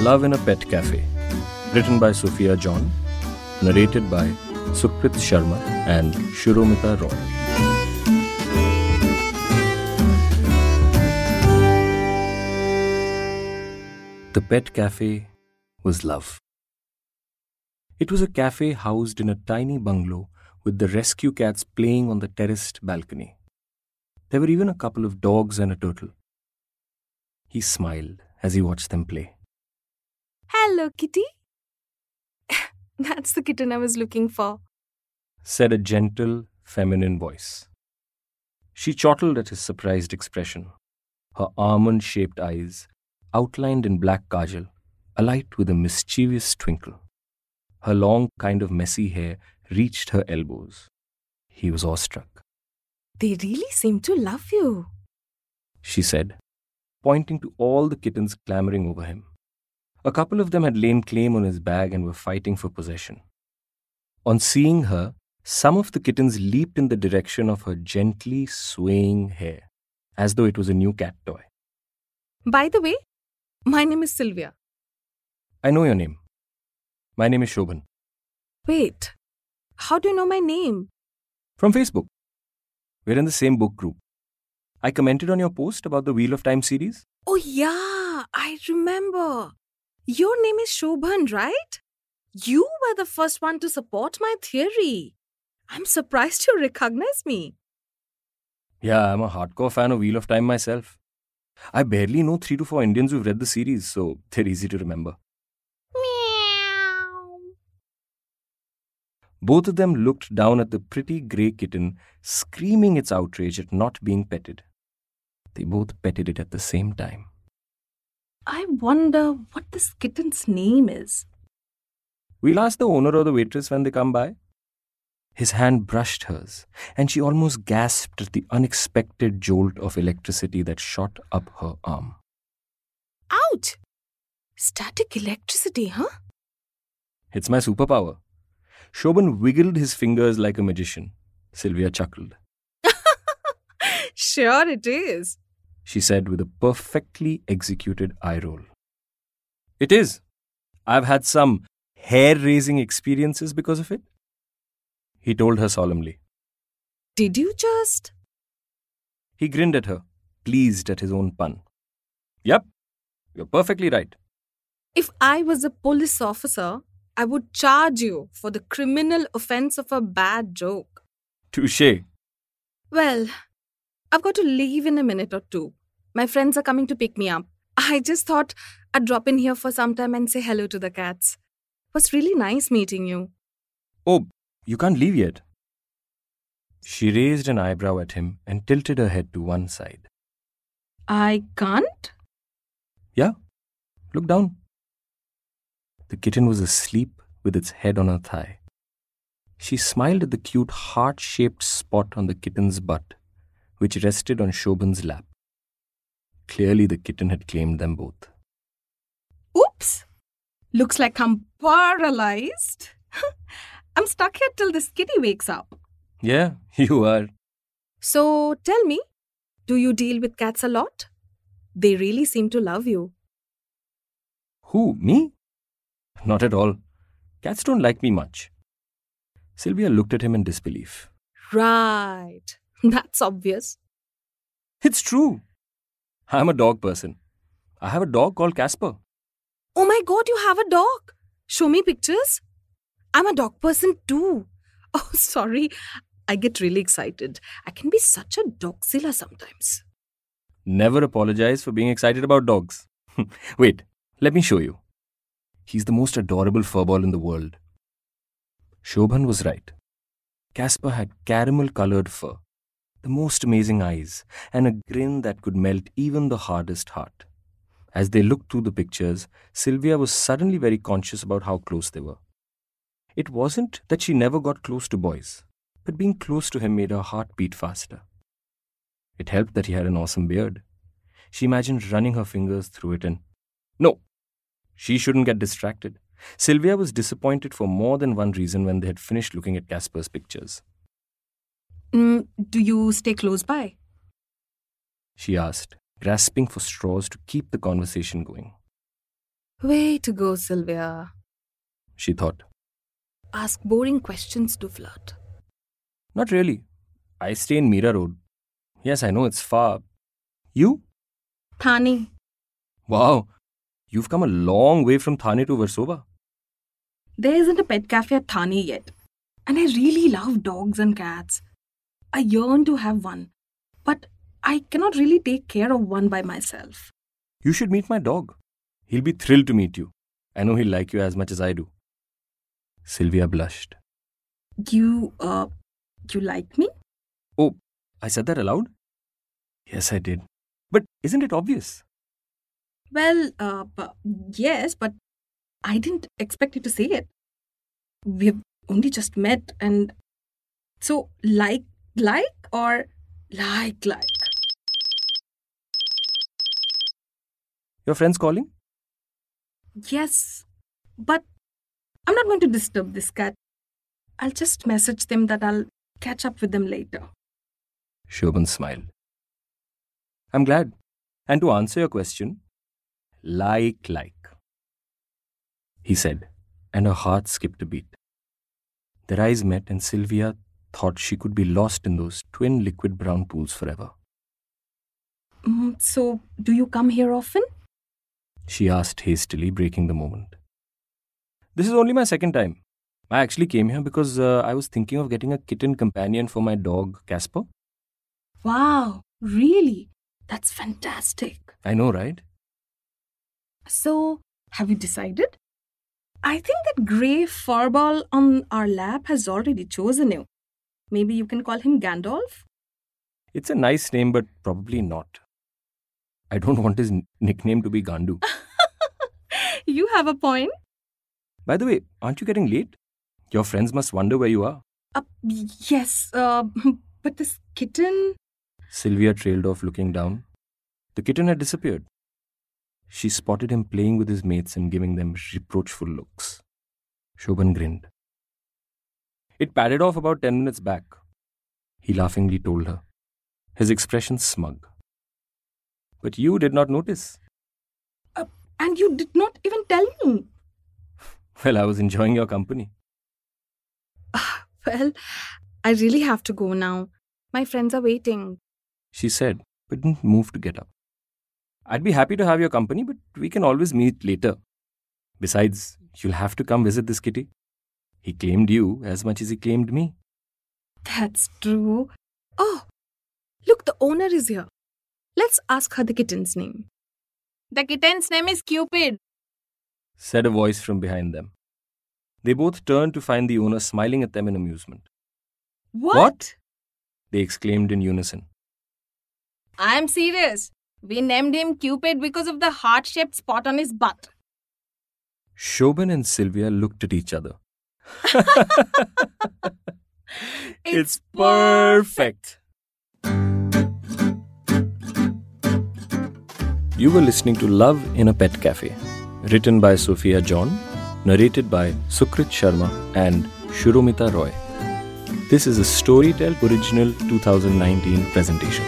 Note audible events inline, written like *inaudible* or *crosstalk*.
Love in a Pet Cafe, written by Sophia John, narrated by Sukrit Sharma and Shuromita Roy. The Pet Cafe was love. It was a cafe housed in a tiny bungalow with the rescue cats playing on the terraced balcony. There were even a couple of dogs and a turtle. He smiled as he watched them play. Hello, kitty. *laughs* That's the kitten I was looking for. Said a gentle, feminine voice. She chortled at his surprised expression, her almond shaped eyes, outlined in black kajal, alight with a mischievous twinkle. Her long, kind of messy hair reached her elbows. He was awestruck. They really seem to love you. She said, pointing to all the kittens clamoring over him. A couple of them had lain claim on his bag and were fighting for possession. On seeing her, some of the kittens leaped in the direction of her gently swaying hair, as though it was a new cat toy. By the way, my name is Sylvia. I know your name. My name is Shobhan. Wait, how do you know my name? From Facebook. We're in the same book group. I commented on your post about the Wheel of Time series. Oh, yeah, I remember. Your name is Shobhan, right? You were the first one to support my theory. I'm surprised you recognize me. Yeah, I'm a hardcore fan of Wheel of Time myself. I barely know three to four Indians who've read the series, so they're easy to remember. Meow. Both of them looked down at the pretty grey kitten, screaming its outrage at not being petted. They both petted it at the same time. I wonder what this kitten's name is. We'll ask the owner or the waitress when they come by. His hand brushed hers, and she almost gasped at the unexpected jolt of electricity that shot up her arm. Ouch! Static electricity, huh? It's my superpower. Shobhan wiggled his fingers like a magician. Sylvia chuckled. *laughs* sure, it is. She said with a perfectly executed eye roll. It is. I've had some hair raising experiences because of it. He told her solemnly. Did you just? He grinned at her, pleased at his own pun. Yep, you're perfectly right. If I was a police officer, I would charge you for the criminal offense of a bad joke. Touche. Well, I've got to leave in a minute or two. My friends are coming to pick me up. I just thought I'd drop in here for some time and say hello to the cats. It was really nice meeting you. Oh, you can't leave yet. She raised an eyebrow at him and tilted her head to one side. I can't? Yeah, look down. The kitten was asleep with its head on her thigh. She smiled at the cute heart shaped spot on the kitten's butt, which rested on Shobhan's lap. Clearly, the kitten had claimed them both. Oops! Looks like I'm paralyzed. *laughs* I'm stuck here till this kitty wakes up. Yeah, *laughs* you are. So tell me, do you deal with cats a lot? They really seem to love you. Who, me? Not at all. Cats don't like me much. Sylvia looked at him in disbelief. Right. *laughs* That's obvious. It's true. I'm a dog person. I have a dog called Casper. Oh my god, you have a dog. Show me pictures. I'm a dog person too. *laughs* Oh, sorry. I get really excited. I can be such a dogzilla sometimes. Never apologize for being excited about dogs. *laughs* Wait, let me show you. He's the most adorable furball in the world. Shobhan was right. Casper had caramel colored fur, the most amazing eyes, and a grin that could melt even the hardest heart. As they looked through the pictures, Sylvia was suddenly very conscious about how close they were. It wasn't that she never got close to boys, but being close to him made her heart beat faster. It helped that he had an awesome beard. She imagined running her fingers through it and. No! She shouldn't get distracted. Sylvia was disappointed for more than one reason when they had finished looking at Casper's pictures. Mm, do you stay close by? She asked, grasping for straws to keep the conversation going. Way to go, Sylvia. She thought. Ask boring questions to flirt. Not really. I stay in Mira Road. Yes, I know it's far. You? Thane. Wow. You've come a long way from Thane to Versova. There isn't a pet cafe at Thane yet. And I really love dogs and cats. I yearn to have one. But I cannot really take care of one by myself. You should meet my dog. He'll be thrilled to meet you. I know he'll like you as much as I do. Sylvia blushed. You, uh, you like me? Oh, I said that aloud? Yes, I did. But isn't it obvious? Well, uh, yes, but I didn't expect you to say it. We've only just met and. So, like, like, or like, like? Your friend's calling? Yes, but I'm not going to disturb this cat. I'll just message them that I'll catch up with them later. Shobhan smiled. I'm glad. And to answer your question, like, like. He said, and her heart skipped a beat. Their eyes met, and Sylvia thought she could be lost in those twin liquid brown pools forever. Mm, so, do you come here often? She asked hastily, breaking the moment. This is only my second time. I actually came here because uh, I was thinking of getting a kitten companion for my dog, Casper. Wow, really? That's fantastic. I know, right? So, have you decided? I think that grey furball on our lap has already chosen you. Maybe you can call him Gandalf? It's a nice name, but probably not. I don't want his n- nickname to be Gandu. *laughs* you have a point. By the way, aren't you getting late? Your friends must wonder where you are. Uh, yes, uh, *laughs* but this kitten. Sylvia trailed off, looking down. The kitten had disappeared. She spotted him playing with his mates and giving them reproachful looks. Shobhan grinned. It padded off about ten minutes back, he laughingly told her, his expression smug. But you did not notice. Uh, and you did not even tell me. *laughs* Well, I was enjoying your company. Well, I really have to go now. My friends are waiting. She said, but didn't move to get up. I'd be happy to have your company, but we can always meet later. Besides, you'll have to come visit this kitty. He claimed you as much as he claimed me. That's true. Oh, look, the owner is here. Let's ask her the kitten's name. The kitten's name is Cupid. said a voice from behind them. They both turned to find the owner smiling at them in amusement. What? They exclaimed in unison. I'm serious. We named him Cupid because of the heart shaped spot on his butt. Shobhan and Sylvia looked at each other. *laughs* It's perfect. You were listening to Love in a Pet Cafe, written by Sophia John, narrated by Sukrit Sharma and Shuromita Roy. This is a Storytel Original 2019 presentation.